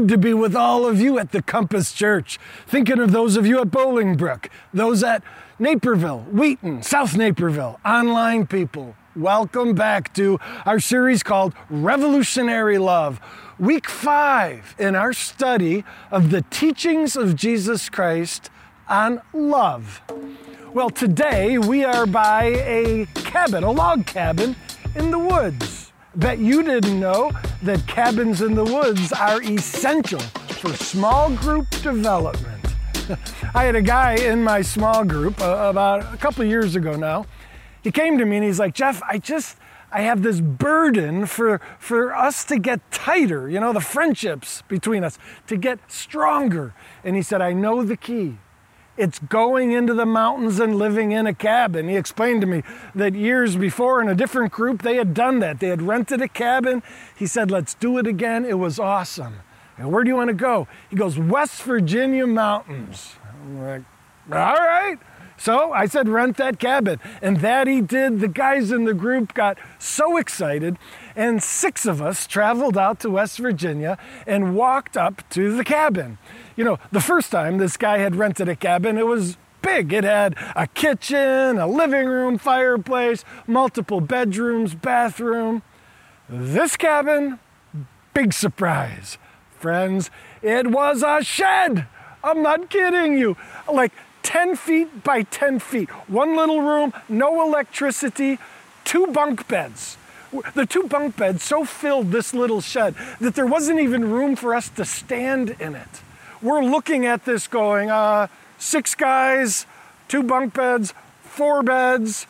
good to be with all of you at the Compass Church. Thinking of those of you at Bolingbrook, those at Naperville, Wheaton, South Naperville, online people. Welcome back to our series called Revolutionary Love, week five in our study of the teachings of Jesus Christ on love. Well, today we are by a cabin, a log cabin in the woods. Bet you didn't know that cabins in the woods are essential for small group development. I had a guy in my small group uh, about a couple years ago now. He came to me and he's like, Jeff, I just, I have this burden for, for us to get tighter, you know, the friendships between us, to get stronger. And he said, I know the key. It's going into the mountains and living in a cabin. He explained to me that years before in a different group, they had done that. They had rented a cabin. He said, Let's do it again. It was awesome. And where do you want to go? He goes, West Virginia mountains. I'm like, All right. So I said, rent that cabin. And that he did. The guys in the group got so excited. And six of us traveled out to West Virginia and walked up to the cabin. You know, the first time this guy had rented a cabin, it was big. It had a kitchen, a living room, fireplace, multiple bedrooms, bathroom. This cabin, big surprise. Friends, it was a shed. I'm not kidding you. Like 10 feet by 10 feet. One little room, no electricity, two bunk beds. The two bunk beds so filled this little shed that there wasn't even room for us to stand in it we're looking at this going, uh, six guys, two bunk beds, four beds.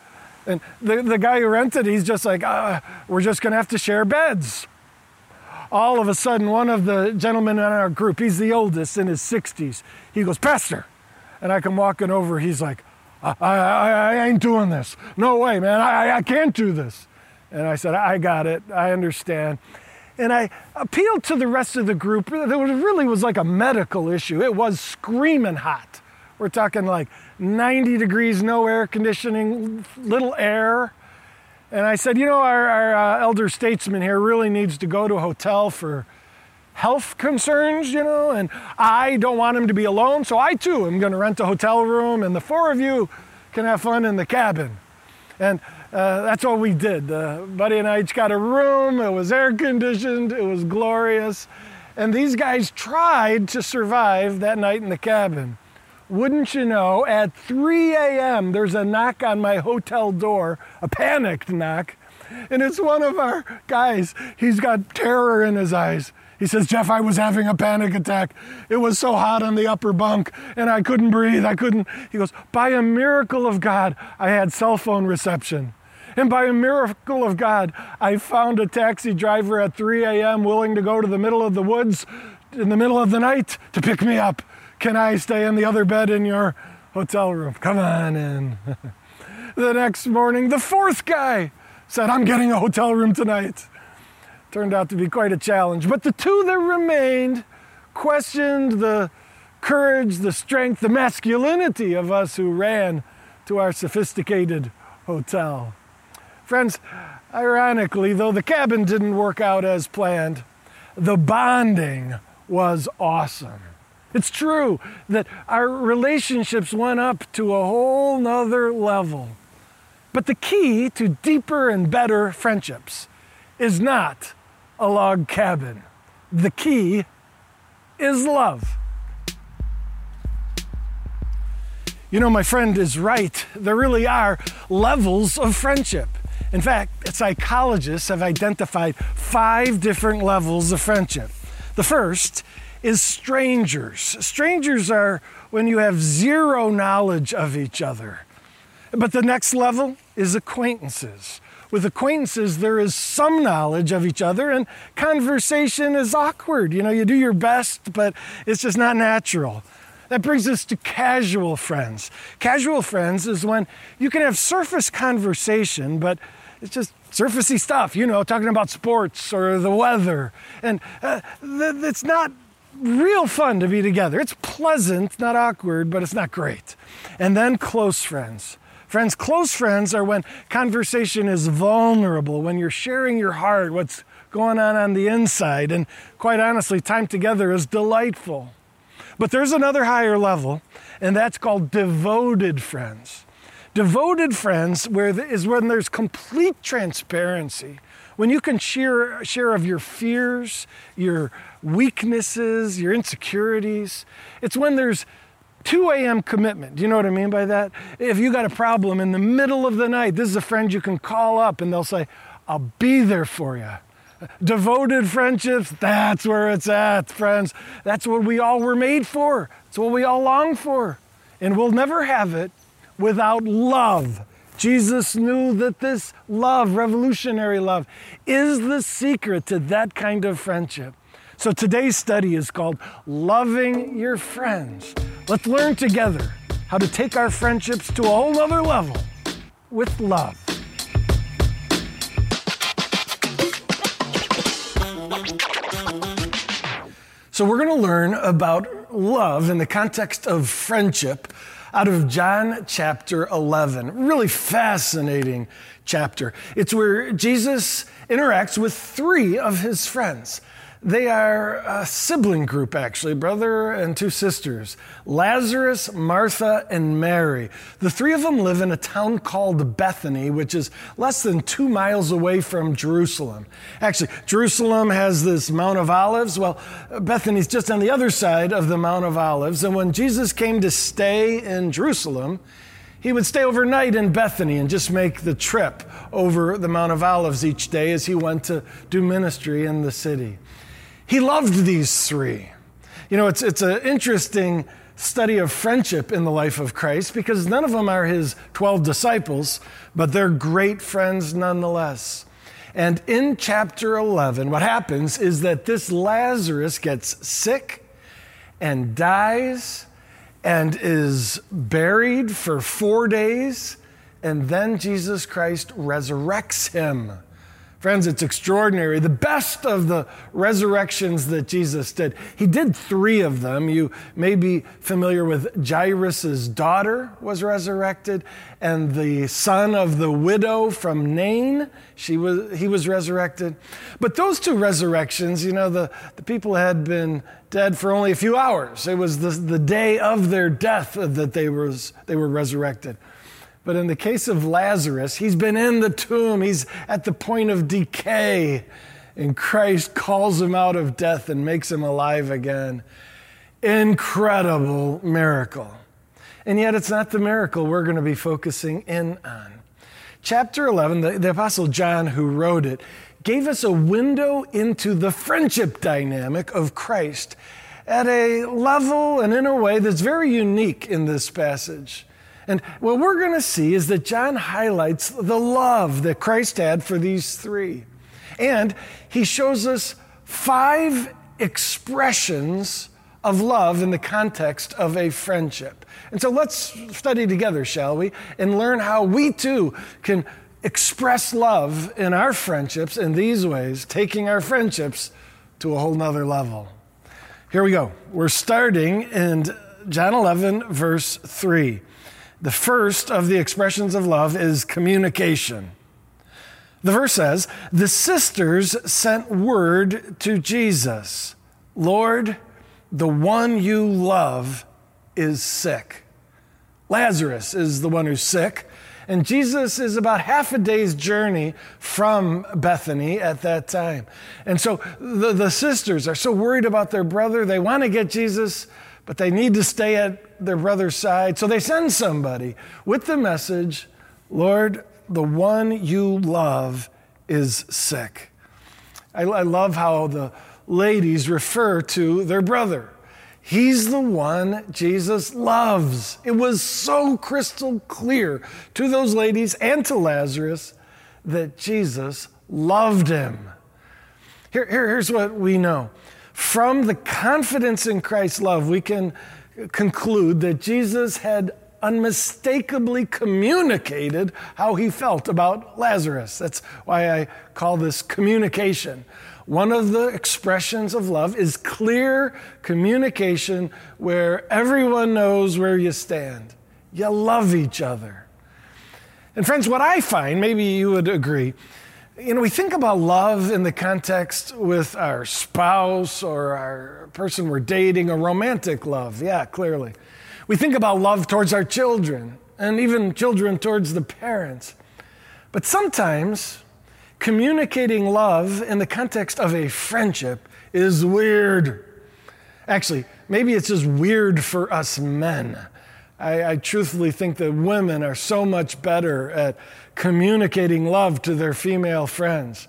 And the, the guy who rented, he's just like, uh, we're just going to have to share beds. All of a sudden, one of the gentlemen in our group, he's the oldest in his 60s, he goes, Pastor. And I come walking over, he's like, I, I, I ain't doing this. No way, man. I, I can't do this. And I said, I got it. I understand. And I appealed to the rest of the group. There really was like a medical issue. It was screaming hot. We're talking like 90 degrees, no air conditioning, little air. And I said, you know, our, our uh, elder statesman here really needs to go to a hotel for health concerns, you know, and I don't want him to be alone, so I too am going to rent a hotel room, and the four of you can have fun in the cabin. And uh, that's what we did. Uh, Buddy and I each got a room. It was air conditioned. It was glorious. And these guys tried to survive that night in the cabin. Wouldn't you know, at 3 a.m., there's a knock on my hotel door, a panicked knock. And it's one of our guys. He's got terror in his eyes. He says, Jeff, I was having a panic attack. It was so hot on the upper bunk and I couldn't breathe. I couldn't. He goes, By a miracle of God, I had cell phone reception. And by a miracle of God, I found a taxi driver at 3 a.m. willing to go to the middle of the woods in the middle of the night to pick me up. Can I stay in the other bed in your hotel room? Come on in. the next morning, the fourth guy said, I'm getting a hotel room tonight. Turned out to be quite a challenge. But the two that remained questioned the courage, the strength, the masculinity of us who ran to our sophisticated hotel. Friends, ironically, though the cabin didn't work out as planned, the bonding was awesome. It's true that our relationships went up to a whole nother level. But the key to deeper and better friendships is not a log cabin. The key is love. You know, my friend is right. There really are levels of friendship. In fact, psychologists have identified five different levels of friendship. The first is strangers. Strangers are when you have zero knowledge of each other. But the next level is acquaintances. With acquaintances, there is some knowledge of each other, and conversation is awkward. You know, you do your best, but it's just not natural. That brings us to casual friends. Casual friends is when you can have surface conversation, but it's just surfacey stuff, you know, talking about sports or the weather. And uh, th- it's not real fun to be together. It's pleasant, not awkward, but it's not great. And then close friends. Friends, close friends are when conversation is vulnerable, when you're sharing your heart, what's going on on the inside. And quite honestly, time together is delightful. But there's another higher level, and that's called devoted friends. Devoted friends is when there's complete transparency, when you can share, share of your fears, your weaknesses, your insecurities. It's when there's 2 a.m. commitment. Do you know what I mean by that? If you got a problem in the middle of the night, this is a friend you can call up and they'll say, I'll be there for you. Devoted friendships, that's where it's at, friends. That's what we all were made for. It's what we all long for. And we'll never have it without love. Jesus knew that this love, revolutionary love, is the secret to that kind of friendship. So today's study is called Loving Your Friends. Let's learn together how to take our friendships to a whole nother level with love. So, we're going to learn about love in the context of friendship out of John chapter 11. Really fascinating chapter. It's where Jesus interacts with three of his friends. They are a sibling group, actually, brother and two sisters Lazarus, Martha, and Mary. The three of them live in a town called Bethany, which is less than two miles away from Jerusalem. Actually, Jerusalem has this Mount of Olives. Well, Bethany's just on the other side of the Mount of Olives. And when Jesus came to stay in Jerusalem, he would stay overnight in Bethany and just make the trip over the Mount of Olives each day as he went to do ministry in the city. He loved these three. You know, it's, it's an interesting study of friendship in the life of Christ because none of them are his 12 disciples, but they're great friends nonetheless. And in chapter 11, what happens is that this Lazarus gets sick and dies and is buried for four days, and then Jesus Christ resurrects him. Friends, it's extraordinary. The best of the resurrections that Jesus did. He did three of them. You may be familiar with Jairus' daughter was resurrected, and the son of the widow from Nain, she was, he was resurrected. But those two resurrections, you know, the, the people had been dead for only a few hours. It was the, the day of their death that they, was, they were resurrected. But in the case of Lazarus, he's been in the tomb, he's at the point of decay, and Christ calls him out of death and makes him alive again. Incredible miracle. And yet, it's not the miracle we're going to be focusing in on. Chapter 11, the, the Apostle John, who wrote it, gave us a window into the friendship dynamic of Christ at a level and in a way that's very unique in this passage. And what we're going to see is that John highlights the love that Christ had for these three. And he shows us five expressions of love in the context of a friendship. And so let's study together, shall we? And learn how we too can express love in our friendships in these ways, taking our friendships to a whole nother level. Here we go. We're starting in John 11, verse 3. The first of the expressions of love is communication. The verse says, The sisters sent word to Jesus Lord, the one you love is sick. Lazarus is the one who's sick, and Jesus is about half a day's journey from Bethany at that time. And so the, the sisters are so worried about their brother, they want to get Jesus but they need to stay at their brother's side. So they send somebody with the message Lord, the one you love is sick. I, I love how the ladies refer to their brother. He's the one Jesus loves. It was so crystal clear to those ladies and to Lazarus that Jesus loved him. Here, here, here's what we know from the confidence in Christ's love, we can conclude that Jesus had unmistakably communicated how he felt about Lazarus. That's why I call this communication. One of the expressions of love is clear communication where everyone knows where you stand. You love each other. And, friends, what I find, maybe you would agree, you know, we think about love in the context with our spouse or our person we're dating, a romantic love. Yeah, clearly. We think about love towards our children and even children towards the parents. But sometimes communicating love in the context of a friendship is weird. Actually, maybe it's just weird for us men. I, I, truthfully think that women are so much better at communicating love to their female friends.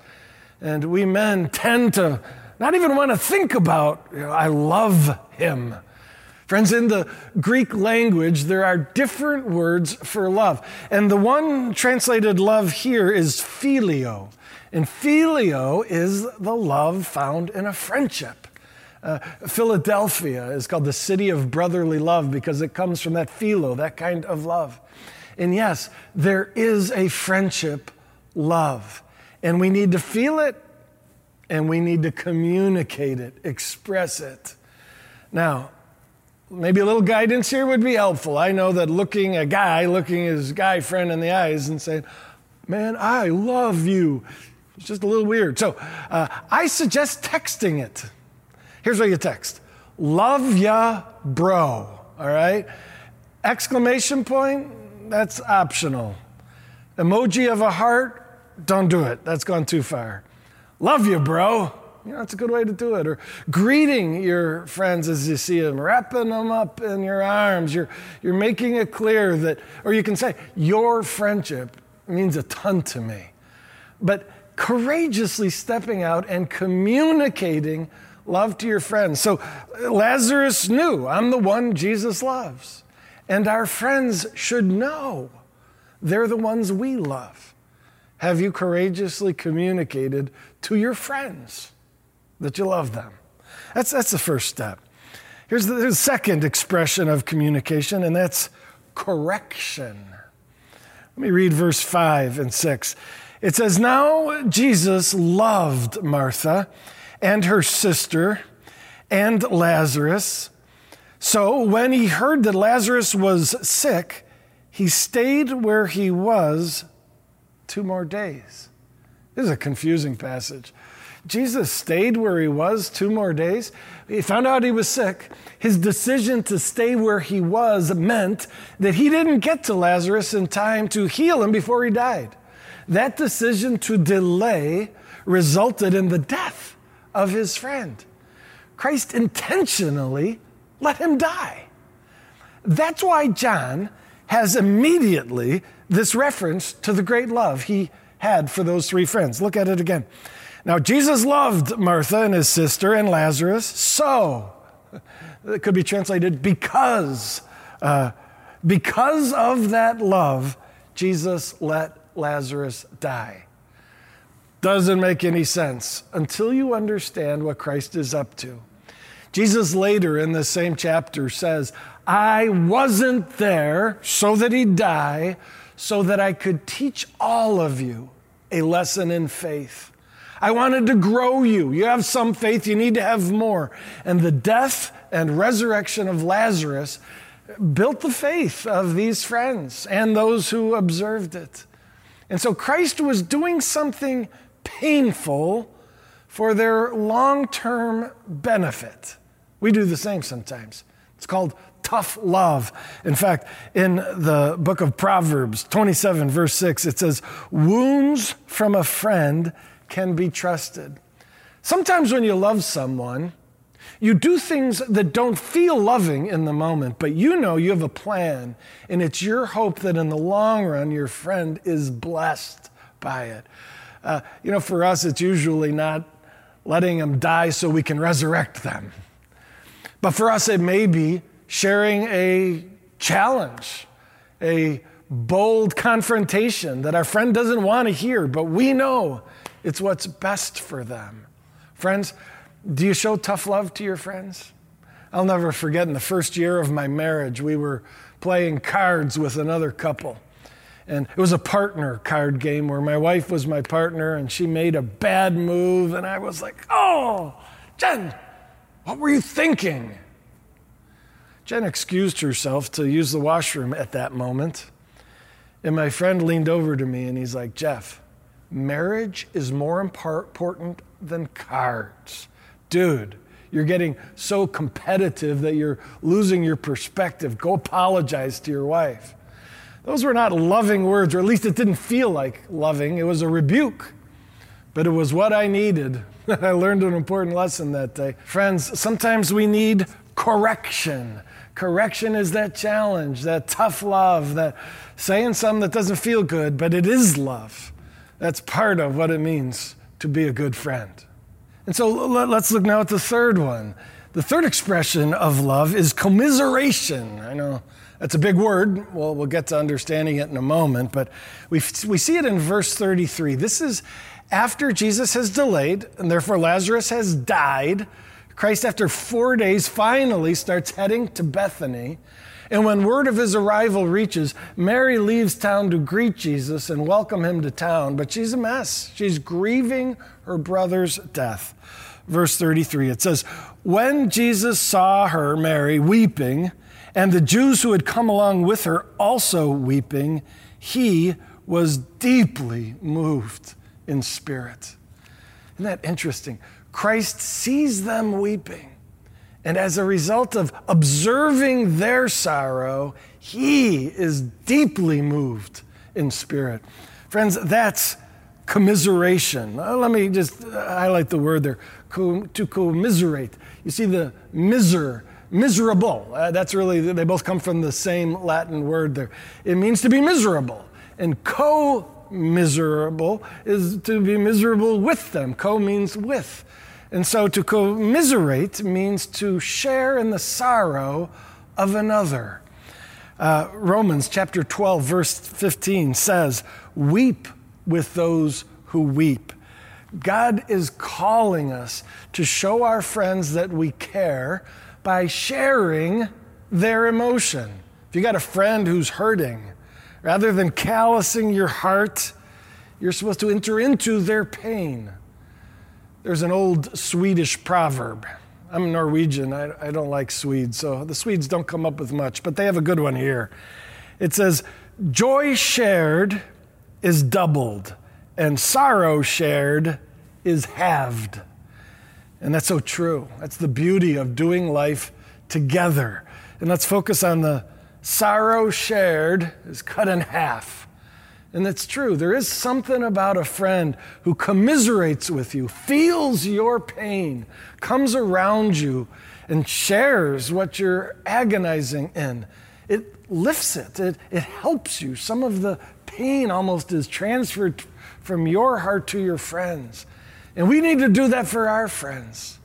And we men tend to not even want to think about, you know, I love him. Friends, in the Greek language, there are different words for love. And the one translated love here is phileo. And phileo is the love found in a friendship. Uh, Philadelphia is called the city of brotherly love because it comes from that philo, that kind of love. And yes, there is a friendship love, and we need to feel it and we need to communicate it, express it. Now, maybe a little guidance here would be helpful. I know that looking a guy, looking his guy friend in the eyes and saying, Man, I love you. It's just a little weird. So uh, I suggest texting it. Here's what you text Love ya, bro. All right? Exclamation point, that's optional. Emoji of a heart, don't do it. That's gone too far. Love you, bro. You know, that's a good way to do it. Or greeting your friends as you see them, wrapping them up in your arms. You're, you're making it clear that, or you can say, your friendship means a ton to me. But courageously stepping out and communicating love to your friends. So Lazarus knew I'm the one Jesus loves. And our friends should know they're the ones we love. Have you courageously communicated to your friends that you love them? That's, that's the first step. Here's the, the second expression of communication, and that's correction. Let me read verse 5 and 6. It says, Now Jesus loved Martha and her sister and Lazarus. So when he heard that Lazarus was sick, he stayed where he was two more days. This is a confusing passage. Jesus stayed where he was two more days. He found out he was sick. His decision to stay where he was meant that he didn't get to Lazarus in time to heal him before he died. That decision to delay resulted in the death of his friend. Christ intentionally let him die. That's why John has immediately this reference to the great love he had for those three friends. Look at it again. Now, Jesus loved Martha and his sister and Lazarus, so, it could be translated because, uh, because of that love, Jesus let Lazarus die. Doesn't make any sense until you understand what Christ is up to. Jesus later in the same chapter says, I wasn't there so that he'd die, so that I could teach all of you a lesson in faith. I wanted to grow you. You have some faith, you need to have more. And the death and resurrection of Lazarus built the faith of these friends and those who observed it. And so Christ was doing something painful for their long term benefit. We do the same sometimes. It's called tough love. In fact, in the book of Proverbs 27, verse 6, it says, Wounds from a friend can be trusted. Sometimes when you love someone, you do things that don't feel loving in the moment, but you know you have a plan, and it's your hope that in the long run your friend is blessed by it. Uh, you know, for us, it's usually not letting them die so we can resurrect them. But for us, it may be sharing a challenge, a bold confrontation that our friend doesn't want to hear, but we know it's what's best for them. Friends, do you show tough love to your friends? I'll never forget in the first year of my marriage, we were playing cards with another couple. And it was a partner card game where my wife was my partner and she made a bad move. And I was like, oh, Jen, what were you thinking? Jen excused herself to use the washroom at that moment. And my friend leaned over to me and he's like, Jeff, marriage is more important than cards. Dude, you're getting so competitive that you're losing your perspective. Go apologize to your wife. Those were not loving words, or at least it didn't feel like loving. It was a rebuke, but it was what I needed. I learned an important lesson that day. Friends, sometimes we need correction. Correction is that challenge, that tough love, that saying something that doesn't feel good, but it is love. That's part of what it means to be a good friend. And so let's look now at the third one. The third expression of love is commiseration. I know that's a big word. Well, we'll get to understanding it in a moment, but we, we see it in verse 33. This is after Jesus has delayed, and therefore Lazarus has died. Christ, after four days, finally starts heading to Bethany. And when word of his arrival reaches, Mary leaves town to greet Jesus and welcome him to town, but she's a mess. She's grieving her brother's death. Verse 33, it says, When Jesus saw her, Mary, weeping, and the Jews who had come along with her also weeping, he was deeply moved in spirit. Isn't that interesting? Christ sees them weeping. And as a result of observing their sorrow, he is deeply moved in spirit. Friends, that's commiseration. Uh, let me just highlight the word there to commiserate. You see, the miser miserable. Uh, that's really, they both come from the same Latin word there. It means to be miserable. And co miserable is to be miserable with them. Co means with. And so to commiserate means to share in the sorrow of another. Uh, Romans chapter 12, verse 15 says, Weep with those who weep. God is calling us to show our friends that we care by sharing their emotion. If you got a friend who's hurting, rather than callousing your heart, you're supposed to enter into their pain. There's an old Swedish proverb. I'm Norwegian. I, I, don't like Swedes, so the Swedes don't come up with much, but they have a good one here. It says, Joy shared is doubled, and sorrow shared is halved. And that's so true. That's the beauty of doing life together. And let's focus on the sorrow shared is cut in half. And that's true. There is something about a friend who commiserates with you, feels your pain, comes around you, and shares what you're agonizing in. It lifts it, it, it helps you. Some of the pain almost is transferred from your heart to your friends. And we need to do that for our friends.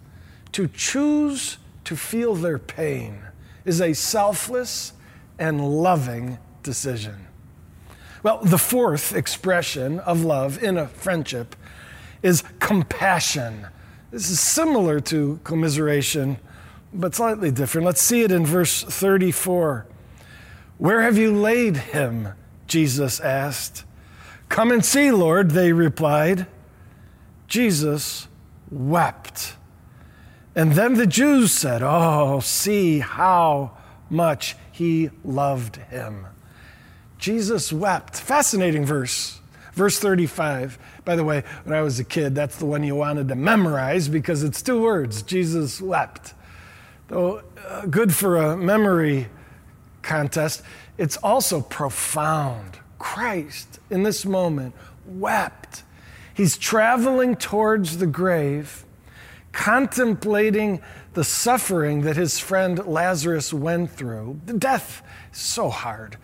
To choose to feel their pain is a selfless and loving decision. Well, the fourth expression of love in a friendship is compassion. This is similar to commiseration, but slightly different. Let's see it in verse 34. Where have you laid him? Jesus asked. Come and see, Lord, they replied. Jesus wept. And then the Jews said, Oh, see how much he loved him. Jesus wept. Fascinating verse. Verse 35. By the way, when I was a kid, that's the one you wanted to memorize because it's two words Jesus wept. Though uh, good for a memory contest, it's also profound. Christ, in this moment, wept. He's traveling towards the grave, contemplating the suffering that his friend Lazarus went through. The death is so hard.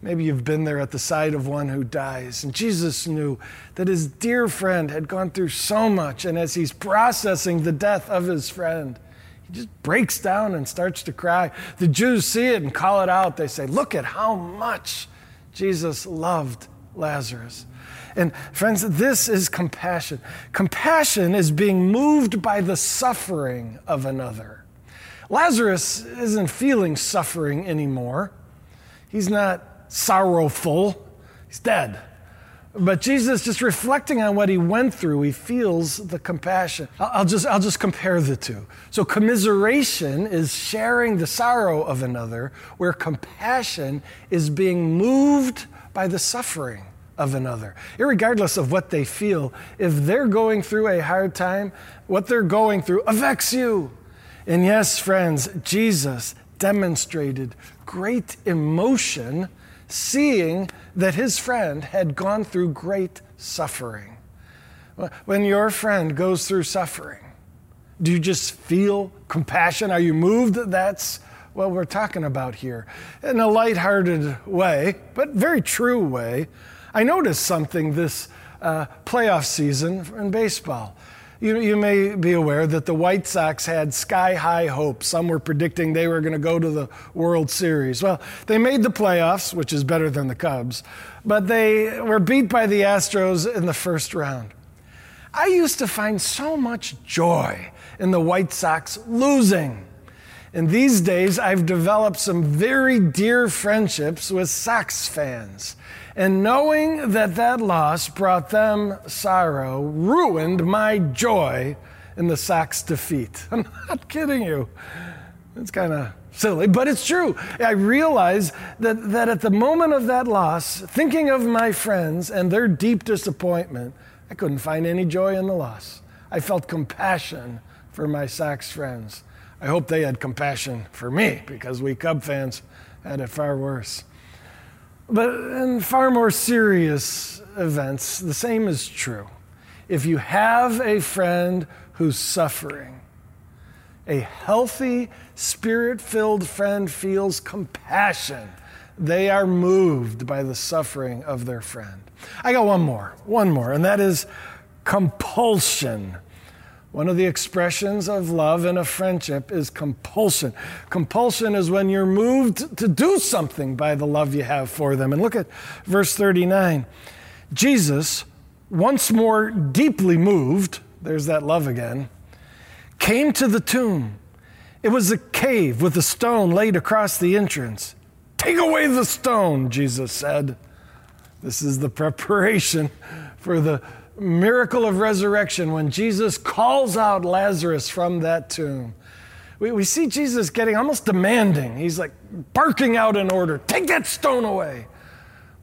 Maybe you've been there at the side of one who dies. And Jesus knew that his dear friend had gone through so much. And as he's processing the death of his friend, he just breaks down and starts to cry. The Jews see it and call it out. They say, Look at how much Jesus loved Lazarus. And friends, this is compassion. Compassion is being moved by the suffering of another. Lazarus isn't feeling suffering anymore. He's not sorrowful, he's dead. But Jesus, just reflecting on what he went through, he feels the compassion. I'll just, I'll just compare the two. So, commiseration is sharing the sorrow of another, where compassion is being moved by the suffering of another. Regardless of what they feel, if they're going through a hard time, what they're going through affects you. And yes, friends, Jesus demonstrated great emotion seeing that his friend had gone through great suffering. When your friend goes through suffering, do you just feel compassion? Are you moved? That's what we're talking about here. In a lighthearted way, but very true way, I noticed something this uh, playoff season in baseball. You, you may be aware that the White Sox had sky high hopes. Some were predicting they were going to go to the World Series. Well, they made the playoffs, which is better than the Cubs, but they were beat by the Astros in the first round. I used to find so much joy in the White Sox losing. And these days, I've developed some very dear friendships with Sox fans. And knowing that that loss brought them sorrow ruined my joy in the Sox defeat. I'm not kidding you. It's kind of silly, but it's true. I realize that, that at the moment of that loss, thinking of my friends and their deep disappointment, I couldn't find any joy in the loss. I felt compassion for my Sox friends. I hope they had compassion for me because we Cub fans had it far worse. But in far more serious events, the same is true. If you have a friend who's suffering, a healthy, spirit filled friend feels compassion. They are moved by the suffering of their friend. I got one more, one more, and that is compulsion. One of the expressions of love in a friendship is compulsion. Compulsion is when you're moved to do something by the love you have for them. And look at verse 39. Jesus, once more deeply moved, there's that love again, came to the tomb. It was a cave with a stone laid across the entrance. Take away the stone, Jesus said. This is the preparation for the miracle of resurrection when Jesus calls out Lazarus from that tomb. We, we see Jesus getting almost demanding. He's like barking out an order take that stone away.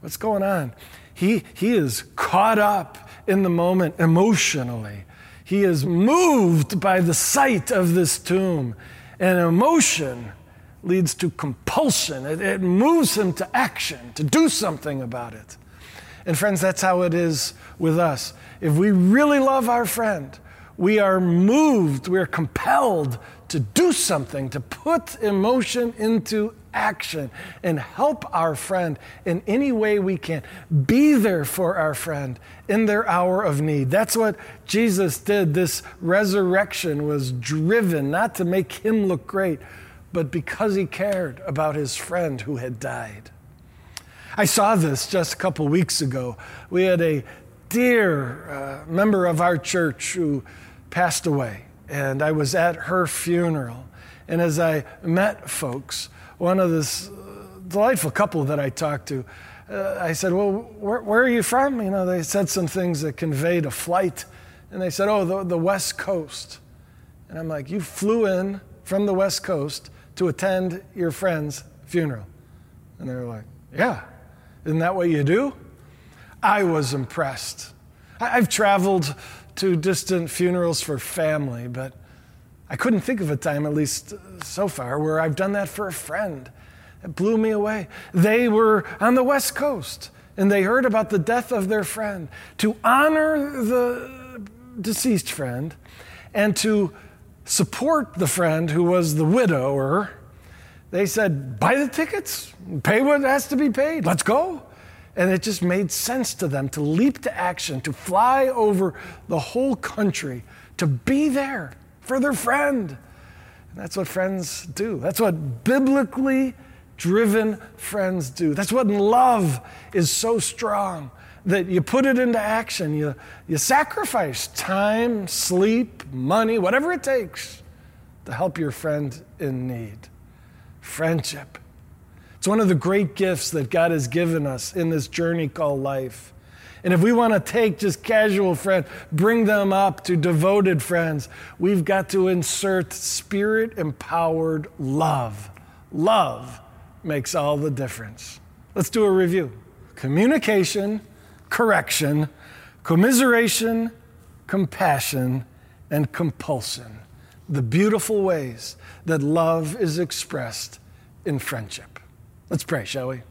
What's going on? He, he is caught up in the moment emotionally. He is moved by the sight of this tomb. And emotion leads to compulsion, it, it moves him to action, to do something about it. And friends, that's how it is with us. If we really love our friend, we are moved, we are compelled to do something, to put emotion into action and help our friend in any way we can. Be there for our friend in their hour of need. That's what Jesus did. This resurrection was driven not to make him look great, but because he cared about his friend who had died. I saw this just a couple weeks ago. We had a dear uh, member of our church who passed away, and I was at her funeral. And as I met folks, one of this uh, delightful couple that I talked to, uh, I said, Well, where, where, are you from? You know, they said some things that conveyed a flight. And they said, Oh, the, the West Coast. And I'm like, You flew in from the West Coast to attend your friend's funeral. And they were like, Yeah. Isn't that what you do? I was impressed. I've traveled to distant funerals for family, but I couldn't think of a time, at least uh, so far, where I've done that for a friend. It blew me away. They were on the West Coast and they heard about the death of their friend. To honor the deceased friend and to support the friend who was the widower, They said, buy the tickets, pay what has to be paid, let's go. And it just made sense to them to leap to action, to fly over the whole country, to be there for their friend. And that's what friends do. That's what biblically driven friends do. That's what love is so strong that you put it into action. You, you sacrifice time, sleep, money, whatever it takes to help your friend in need. Friendship. It's one of the great gifts that God has given us in this journey called life. And if we want to take just casual friends, bring them up to devoted friends, we've got to insert spirit empowered love. Love makes all the difference. Let's do a review communication, correction, commiseration, compassion, and compulsion. The beautiful ways that love is expressed in friendship. Let's pray, shall we?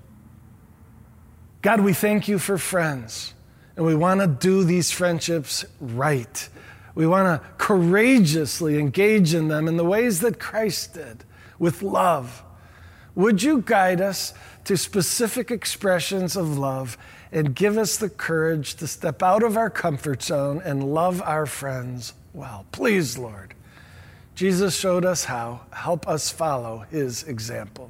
God, we thank you for friends, and we want to do these friendships right. We want to courageously engage in them in the ways that Christ did, with love. Would you guide us to specific expressions of love and give us the courage to step out of our comfort zone and love our friends well? Please, Lord. Jesus showed us how. Help us follow his example.